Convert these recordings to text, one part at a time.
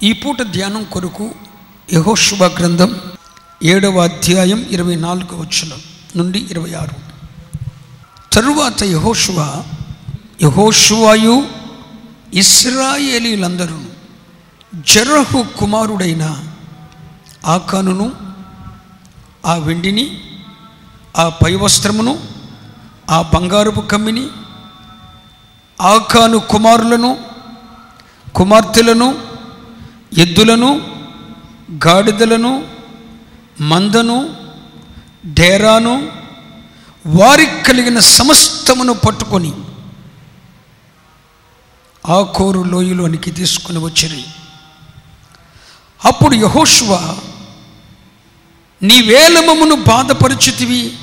ఈ పూట ధ్యానం కొరకు యహోశుభ గ్రంథం ఏడవ అధ్యాయం ఇరవై నాలుగు వచ్చిన నుండి ఇరవై ఆరు. తరువాత యహోశువ యహోశువాయు ఇస్రాయేలీలందరూ జరహు కుమారుడైన ఆకానును ఆ వెండిని ఆ పై వస్త్రమును ఆ బంగారపు కమ్మిని ఆకాను కుమారులను కుమార్తెలను ఎద్దులను గాడిదలను మందను డేరాను వారికి కలిగిన సమస్తమును పట్టుకొని ఆ కోరు లోయలోనికి తీసుకుని వచ్చిరి. అప్పుడు యహోష్వ నీ వేలమమును బాధపరుచుతివి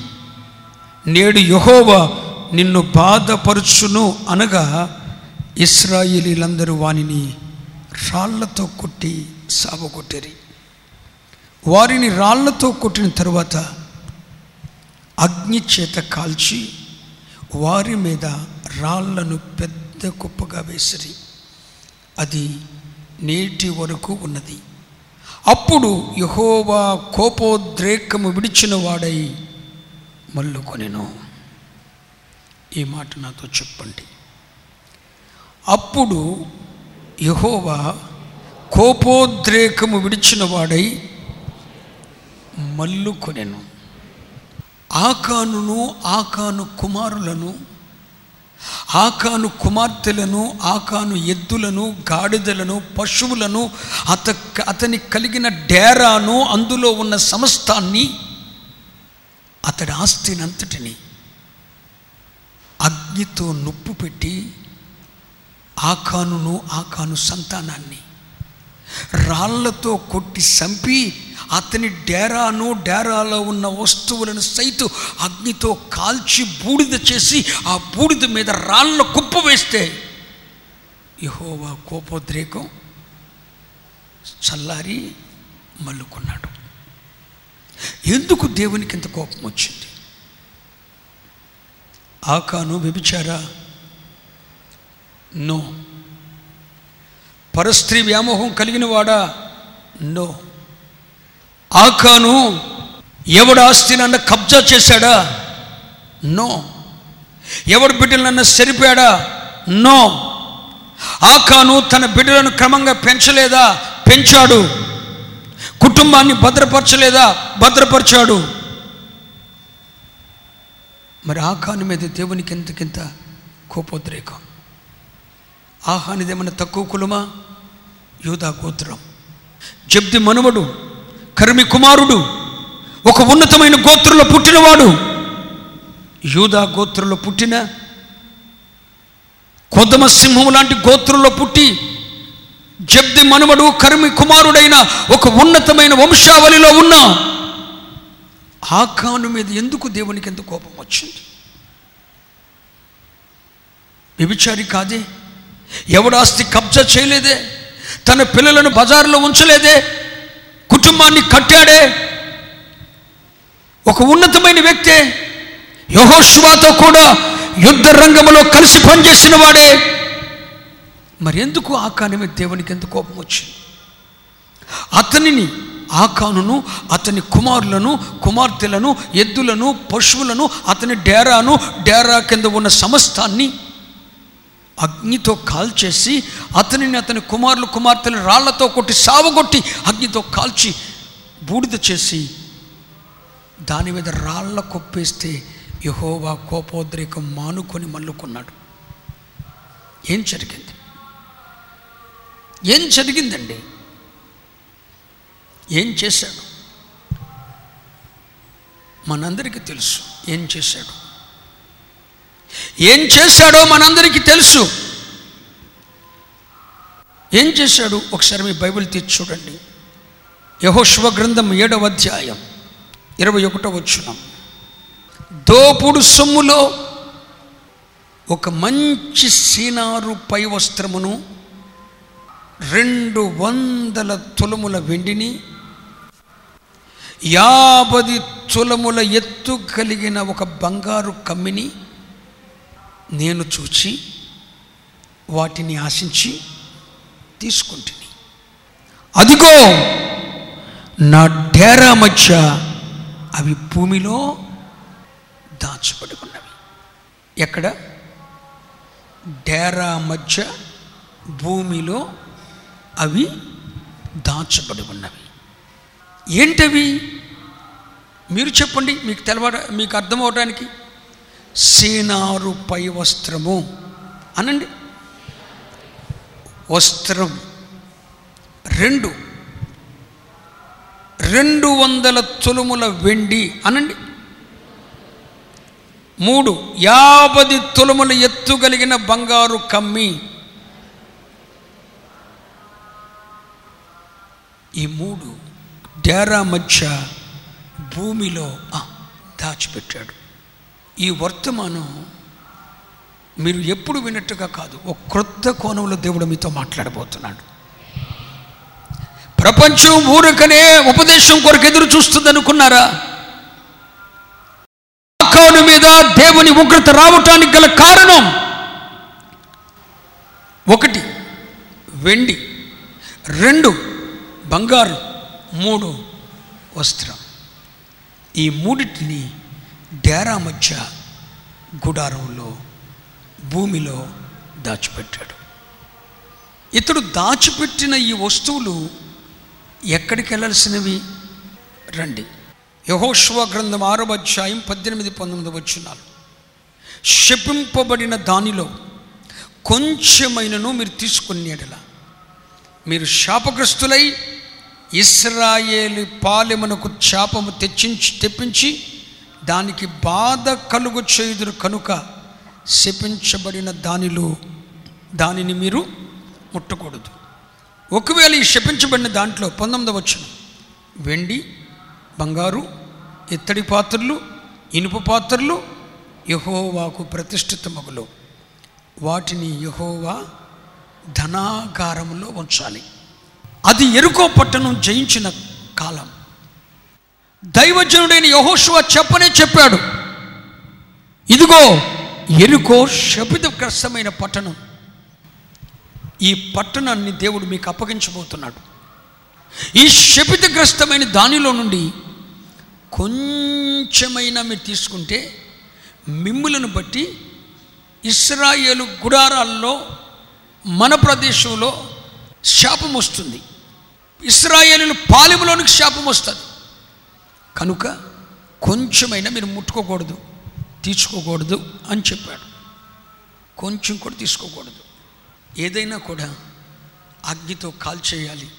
నేడు యహోవా నిన్ను బాధపరుచును అనగా ఇస్రాయేలీలందరూ వానిని రాళ్ళతో కొట్టి సావగొట్టిరి వారిని రాళ్ళతో కొట్టిన తరువాత అగ్ని చేత కాల్చి వారి మీద రాళ్ళను పెద్ద కుప్పగా వేసిరి అది నేటి వరకు ఉన్నది. అప్పుడు యహోవా కోపోద్రేకము విడిచిన వాడై మల్లుకొనెను ఈ మాట నాతో చెప్పండి. అప్పుడు యహోవా కోపోద్రేకము విడిచిన వాడై మల్లుకొనెను. ఆకానును ఆకాను కుమారులను ఆకాను కుమార్తెలను ఆకాను ఎద్దులను గాడిదలను పశువులను అత అతని కలిగిన డేరాను అందులో ఉన్న సమస్తాన్ని అతడి ఆస్తినంతటిని అగ్నితో నొప్పు పెట్టి ఆకానును ఆకాను సంతానాన్ని. రాళ్ళతో కొట్టి చంపి అతని డేరాను డేరాలో ఉన్న వస్తువులను సైతు అగ్నితో కాల్చి బూడిద చేసి ఆ బూడిద మీద రాళ్ళ కుప్ప వేస్తే యహోవా కోపోద్రేకం చల్లారి మల్లుకున్నాడు ఎందుకు దేవునికి ఇంత కోపం వచ్చింది? ఆకాను వ్యభిచారా నో పరస్త్రీ వ్యామోహం కలిగిన వాడా? నో ఆకాను ఎవడు ఆస్తినన్న కబ్జా చేశాడా? నో ఎవడు బిడ్డలన్న సరిపోయాడా నో ఆకాను తన బిడ్డలను క్రమంగా పెంచలేదా? పెంచాడు. కుటుంబాన్ని భద్రపరచలేదా? భద్రపరిచాడు. మరి ఆకాను మీద దేవునికి ఎంతకింత కోపోద్రేకం? ఆహానిదేమన్నా తక్కువ కులమా? యూదా గోత్రం. జబ్ది మనువడు కర్మి కుమారుడు ఒక ఉన్నతమైన గోత్రంలో పుట్టినవాడు. యూదా గోత్రంలో పుట్టిన కొద్దమ సింహం లాంటి గోత్రంలో పుట్టి జబ్ది మనవడు కర్మి కుమారుడైన ఒక ఉన్నతమైన వంశావళిలో ఉన్న ఆకాను మీద ఎందుకు దేవునికి ఎంత కోపం వచ్చింది? వ్యభిచారి కాదే. ఎవడాస్తి కబ్జా చేయలేదే? తన పిల్లలను బజారులో ఉంచలేదే? కుటుంబాన్ని కట్టాడే? ఒక ఉన్నతమైన వ్యక్తే యహోష్వాతో కూడా యుద్ధ రంగంలో కలిసి పనిచేసిన వాడే. మరి ఎందుకు ఆకాని మీద దేవునికి ఎంత కోపం వచ్చింది? అతనిని ఆకానును అతని కుమారులను కుమార్తెలను ఎద్దులను పశువులను అతని డేరాను డేరా కింద ఉన్న సమస్తాన్ని అగ్నితో కాల్చేసి అతనిని అతని కుమారులు కుమార్తెలు రాళ్ళతో కొట్టి సావగొట్టి అగ్నితో కాల్చి బూడిద చేసి దాని మీద రాళ్ళ కొప్పేస్తే యహోవా కోపోద్రేకం మానుకొని మల్లుకున్నాడు. ఏం జరిగింది? ఏం జరిగిందండి? ఏం చేశాడు? మనందరికీ తెలుసు ఏం చేశాడు? ఏం చేశాడో మనందరికీ తెలుసు. ఏం చేశాడు? ఒకసారి మీ బైబిల్ తీర్చి చూడండి. యహోశివ గ్రంథం ఏడవ అధ్యాయం ఇరవై ఒకటో వచ్చిన దోపుడు సొమ్ములో ఒక మంచి సీనారు పై వస్త్రమును రెండు వందల తులముల వెండిని యాభై తులముల ఎత్తు కలిగిన ఒక బంగారు కమ్మిని నేను చూచి వాటిని ఆశించి తీసుకుంటుని. అదిగో నా డేరా మధ్య అవి భూమిలో దాచబడి ఉన్నవి ఎక్కడ? డేరా మధ్య భూమిలో అవి దాచబడి ఉన్నవి ఏంటవి? మీరు చెప్పండి మీకు తెలవడ మీకు అర్థం అవడానికి సీనారు పై వస్త్రము అనండి. వస్త్రం రెండు. రెండు వందల తులుముల వెండి అనండి. మూడు. యాభై తులముల ఎత్తు కలిగిన బంగారు కమ్మి. ఈ మూడు డేరా మధ్య భూమిలో దాచిపెట్టాడు. ఈ వర్తమానం మీరు ఎప్పుడు విన్నట్టుగా కాదు ఒక క్రొత్త కోణంలో దేవుడు మీతో మాట్లాడబోతున్నాడు. ప్రపంచం ఊరకనే ఉపదేశం కొరకు ఎదురు చూస్తుంది అనుకున్నారా ఆకాను మీద దేవుని ఉగ్రత రావటానికి గల కారణం ఒకటి వెండి. రెండు బంగారు. మూడు వస్త్రం. ఈ మూడింటిని డేరా మధ్య గుడారంలో భూమిలో దాచిపెట్టాడు. ఇతడు దాచిపెట్టిన ఈ వస్తువులు ఎక్కడికి వెళ్ళాల్సినవి? రండి. యహోష్వ గ్రంథం ఆరో అధ్యాయం పద్దెనిమిది పంతొమ్మిది వచ్చినాలు శపింపబడిన దానిలో కొంచెమైనను మీరు తీసుకుని ఎడల మీరు శాపగ్రస్తులై ఇస్రాయేలు పాలెమునకు శాపము తెచ్చించి తెప్పించి దానికి బాధ కలుగు చేయుదురు కనుక శపించబడిన దానిలో దానిని మీరు ముట్టకూడదు. ఒకవేళ ఈ శపించబడిన దాంట్లో పంతొమ్మిది వచ్చిన వెండి బంగారు ఇత్తడి పాత్రలు ఇనుప పాత్రలు యహోవాకు ప్రతిష్ఠితమగులు వాటిని యహోవా ధనాగారంలో ఉంచాలి. అది ఎరుకో పట్టణం జయించిన కాలం. దైవజనుడైన యహోశువ చెప్పనే చెప్పాడు. ఇదిగో ఎరుకో శపితగ్రస్తమైన పట్టణం. ఈ పట్టణాన్ని దేవుడు మీకు అప్పగించబోతున్నాడు. ఈ శపితగ్రస్తమైన దానిలో నుండి కొంచెమైనా మీరు తీసుకుంటే మిమ్ములను బట్టి ఇస్రాయేలు గుడారాల్లో మన ప్రదేశంలో శాపం వస్తుంది. ఇస్రాయేలు పాలెములోనికి శాపం వస్తుంది. కనుక కొంచెమైనా మీరు ముట్టుకోకూడదు. తీసుకోకూడదు అని చెప్పాడు. కొంచెం కూడా తీసుకోకూడదు. ఏదైనా కూడా అగ్నితో కాల్చేయాలి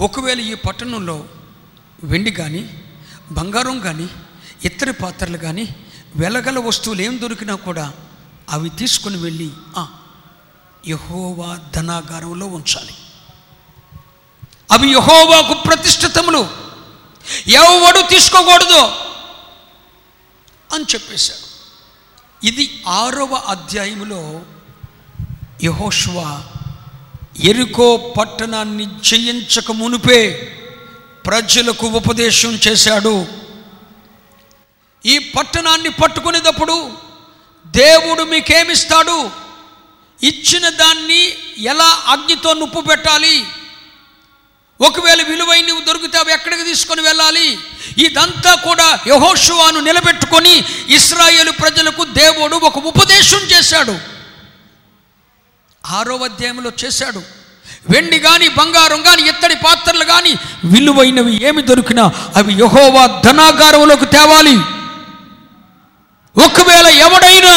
ఒకవేళ ఈ పట్టణంలో వెండి కానీ బంగారం కానీ ఇతర పాత్రలు కానీ వెలగల వస్తువులు ఏం దొరికినా కూడా అవి తీసుకుని వెళ్ళి యహోవా ధనాగారంలో ఉంచాలి. అవి యహోవాకు ప్రతిష్ఠితములు. ఎవడు తీసుకోకూడదు అని చెప్పేశాడు. ఇది ఆరవ అధ్యాయములో యహోష్వ ఎరుకో పట్టణాన్ని జయించక మునుపే ప్రజలకు ఉపదేశం చేశాడు. ఈ పట్టణాన్ని పట్టుకునేటప్పుడు దేవుడు మీకేమిస్తాడు? ఇచ్చిన దాన్ని ఎలా అగ్నితో నుప్పు పెట్టాలి? ఒకవేళ విలువైనవి దొరికితే అవి ఎక్కడికి తీసుకొని వెళ్ళాలి? ఇదంతా కూడా యహోషువాను నిలబెట్టుకొని ఇస్రాయేలు ప్రజలకు దేవుడు ఒక ఉపదేశం చేశాడు. ఆరో అధ్యాయంలో చేశాడు. వెండి కానీ బంగారం కానీ ఇత్తడి పాత్రలు కానీ విలువైనవి ఏమి దొరికినా అవి యహోవా ధనాగారంలోకి తేవాలి. ఒకవేళ ఎవడైనా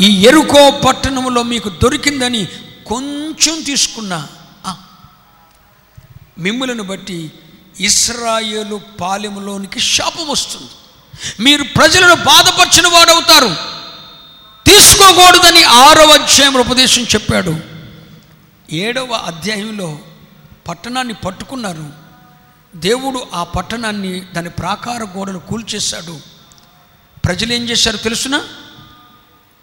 ఈ ఎరుకో పట్టణంలో మీకు దొరికిందని కొంచెం తీసుకున్నా మిమ్ములను బట్టి ఇస్రాయేలు పాలెములోనికి శాపం వస్తుంది. మీరు ప్రజలను బాధపరిచిన వాడవుతారు. తీసుకోకూడదని ఆరవ అధ్యాయంలో ఉపదేశం చెప్పాడు. ఏడవ అధ్యాయంలో పట్టణాన్ని పట్టుకున్నారు. దేవుడు ఆ పట్టణాన్ని దాని ప్రాకార గోడలు కూల్చేశాడు. ప్రజలు ఏం చేశారు తెలుసునా?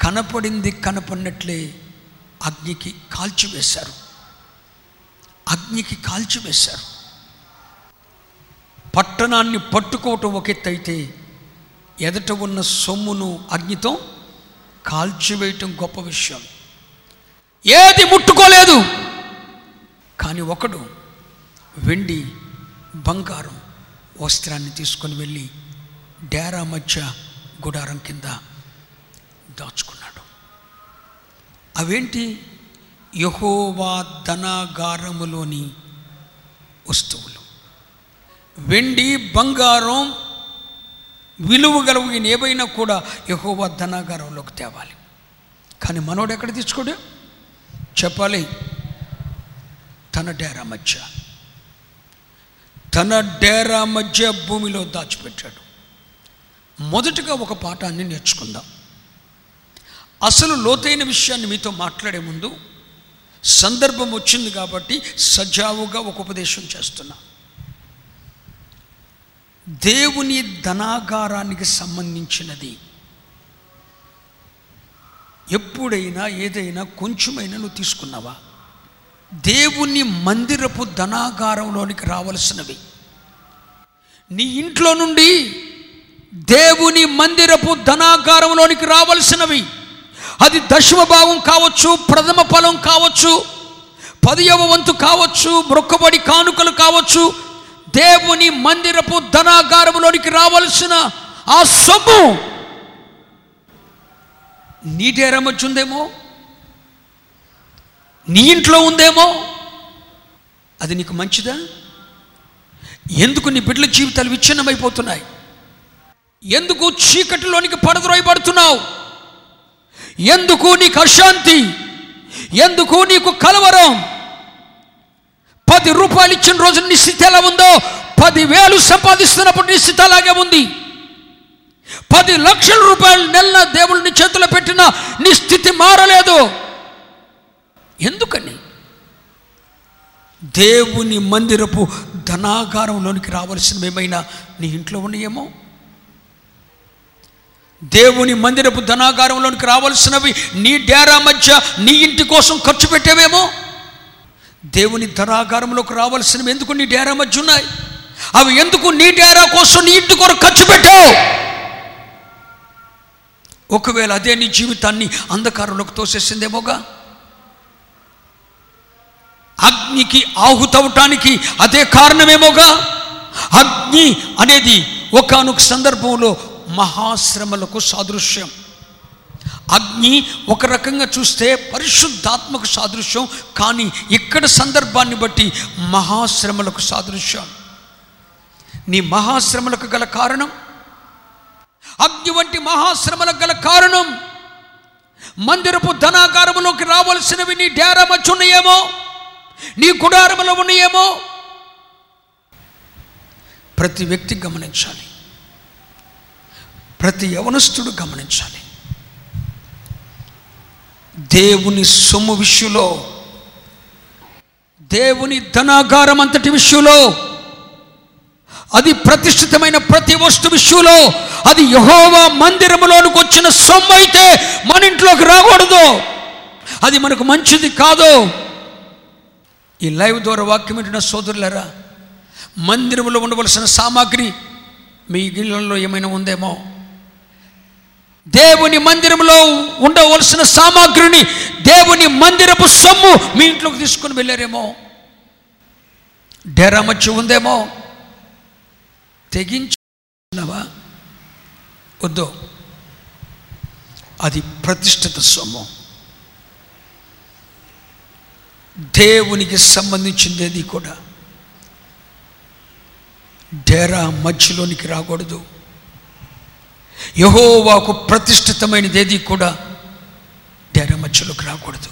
కనపడింది కనపడినట్లే అగ్నికి కాల్చివేశారు. అగ్నికి కాల్చివేశారు పట్టణాన్ని పట్టుకోవటం ఒక ఎత్తు అయితే ఎదట ఉన్న సొమ్మును అగ్నితో కాల్చివేయటం గొప్ప విషయం. ఏది ముట్టుకోలేదు. కానీ ఒకడు వెండి బంగారం వస్త్రాన్ని తీసుకొని వెళ్ళి డేరా మధ్య గుడారం కింద దాచుకున్నాడు. అవేంటి? యహోవా ధనాగారములోని వస్తువులు. వెండి బంగారం విలువ గలవిన ఏవైనా కూడా యహోవా ధనాగారంలోకి తేవాలి. కానీ మనోడు ఎక్కడ తీసుకోడు చెప్పాలి. తన డేరా మధ్య. తన డేరా మధ్య భూమిలో దాచిపెట్టాడు. మొదటగా ఒక పాఠాన్ని నేర్చుకుందాం. అసలు లోతైన విషయాన్ని మీతో మాట్లాడే ముందు సందర్భం వచ్చింది కాబట్టి సజావుగా ఒక ఉపదేశం చేస్తున్నా. దేవుని ధనాగారానికి సంబంధించినది. ఎప్పుడైనా ఏదైనా కొంచెమైనా నువ్వు తీసుకున్నావా? దేవుని మందిరపు ధనాగారంలోనికి రావలసినవి. నీ ఇంట్లో నుండి దేవుని మందిరపు ధనాగారంలోనికి రావలసినవి. అది దశమభాగం కావచ్చు ప్రథమ ఫలం కావచ్చు పదియవ వంతు కావచ్చు మొక్కబడి కానుకలు కావచ్చు దేవుని మందిరపు ధనాగారంలోనికి రావలసిన ఆ సొమ్ము నీ డేరా ఉందేమో నీ ఇంట్లో ఉందేమో? అది నీకు మంచిదా? ఎందుకు నీ బిడ్డల జీవితాలు విచ్ఛిన్నమైపోతున్నాయి? ఎందుకు చీకటిలోనికి పడద్రోయబడుతున్నావు ఎందుకు నీకు అశాంతి? ఎందుకు నీకు కలవరం? పది రూపాయలు ఇచ్చిన రోజు నీ స్థితి ఎలా ఉందో పదివేలు సంపాదిస్తున్నప్పుడు నీ స్థితి అలాగే ఉంది. పది లక్షల రూపాయలు నెల దేవుడిని చేతిలో పెట్టిన నీ స్థితి మారలేదు. ఎందుకని? దేవుని మందిరపు ధనాగారంలోనికి రావాల్సిన ఏమైనా నీ ఇంట్లో ఉన్నాయేమో? దేవుని మందిరపు ధనాగారంలోనికి రావాల్సినవి నీ డేరా మధ్య నీ ఇంటి కోసం ఖర్చు పెట్టేవేమో? దేవుని ధనాగారంలోకి రావాల్సినవి ఎందుకు నీ డేరా మధ్య ఉన్నాయి? అవి ఎందుకు నీ డేరా కోసం నీ ఇంటి కొరకు ఖర్చు పెట్టావు? ఒకవేళ అదే నీ జీవితాన్ని అంధకారంలోకి తోసేసిందేమోగా? అగ్నికి ఆహుతవటానికి అదే కారణమేమోగా? అగ్ని అనేది ఒకనొక సందర్భంలో మహాశ్రమలకు సాదృశ్యం. అగ్ని ఒక రకంగా చూస్తే పరిశుద్ధాత్మకు సాదృశ్యం కానీ ఇక్కడ సందర్భాన్ని బట్టి మహాశ్రమలకు సాదృశ్యం. నీ మహాశ్రమలకు గల కారణం? అగ్ని వంటి మహాశ్రమలకు గల కారణం? మందిరపు ధనాగారములోకి రావలసినవి నీ డేరా ఉన్నాయేమో? నీ గుడారములో ఉన్నాయేమో? ప్రతి వ్యక్తి గమనించాలి. ప్రతి యవనస్తుడు గమనించాలి. దేవుని సొమ్ము విషయంలో దేవుని ధనాగారం అంతటి విషయంలో అది ప్రతిష్ఠితమైన ప్రతి వస్తు విషయంలో అది యహోవా మందిరములోనికి వచ్చిన సొమ్ము అయితే మన ఇంట్లోకి రాకూడదు. అది మనకు మంచిది కాదు. ఈ లైవ్ ద్వారా వాక్యం వింటున్న సోదరులరా మందిరంలో ఉండవలసిన సామాగ్రి మీ ఇళ్ళల్లో ఏమైనా ఉందేమో? దేవుని మందిరంలో ఉండవలసిన సామాగ్రిని దేవుని మందిరపు సొమ్ము మీ ఇంట్లోకి తీసుకొని వెళ్ళారేమో. డేరా ఉందేమో. తెగించున్నావా వద్దు. అది ప్రతిష్ఠిత సొమ్ము. దేవునికి సంబంధించింది కూడా డేరా మధ్యలోనికి రాకూడదు. యహోవాకు ప్రతిష్ఠితమైనది ఏది కూడా డేరా మధ్యలోకి రాకూడదు.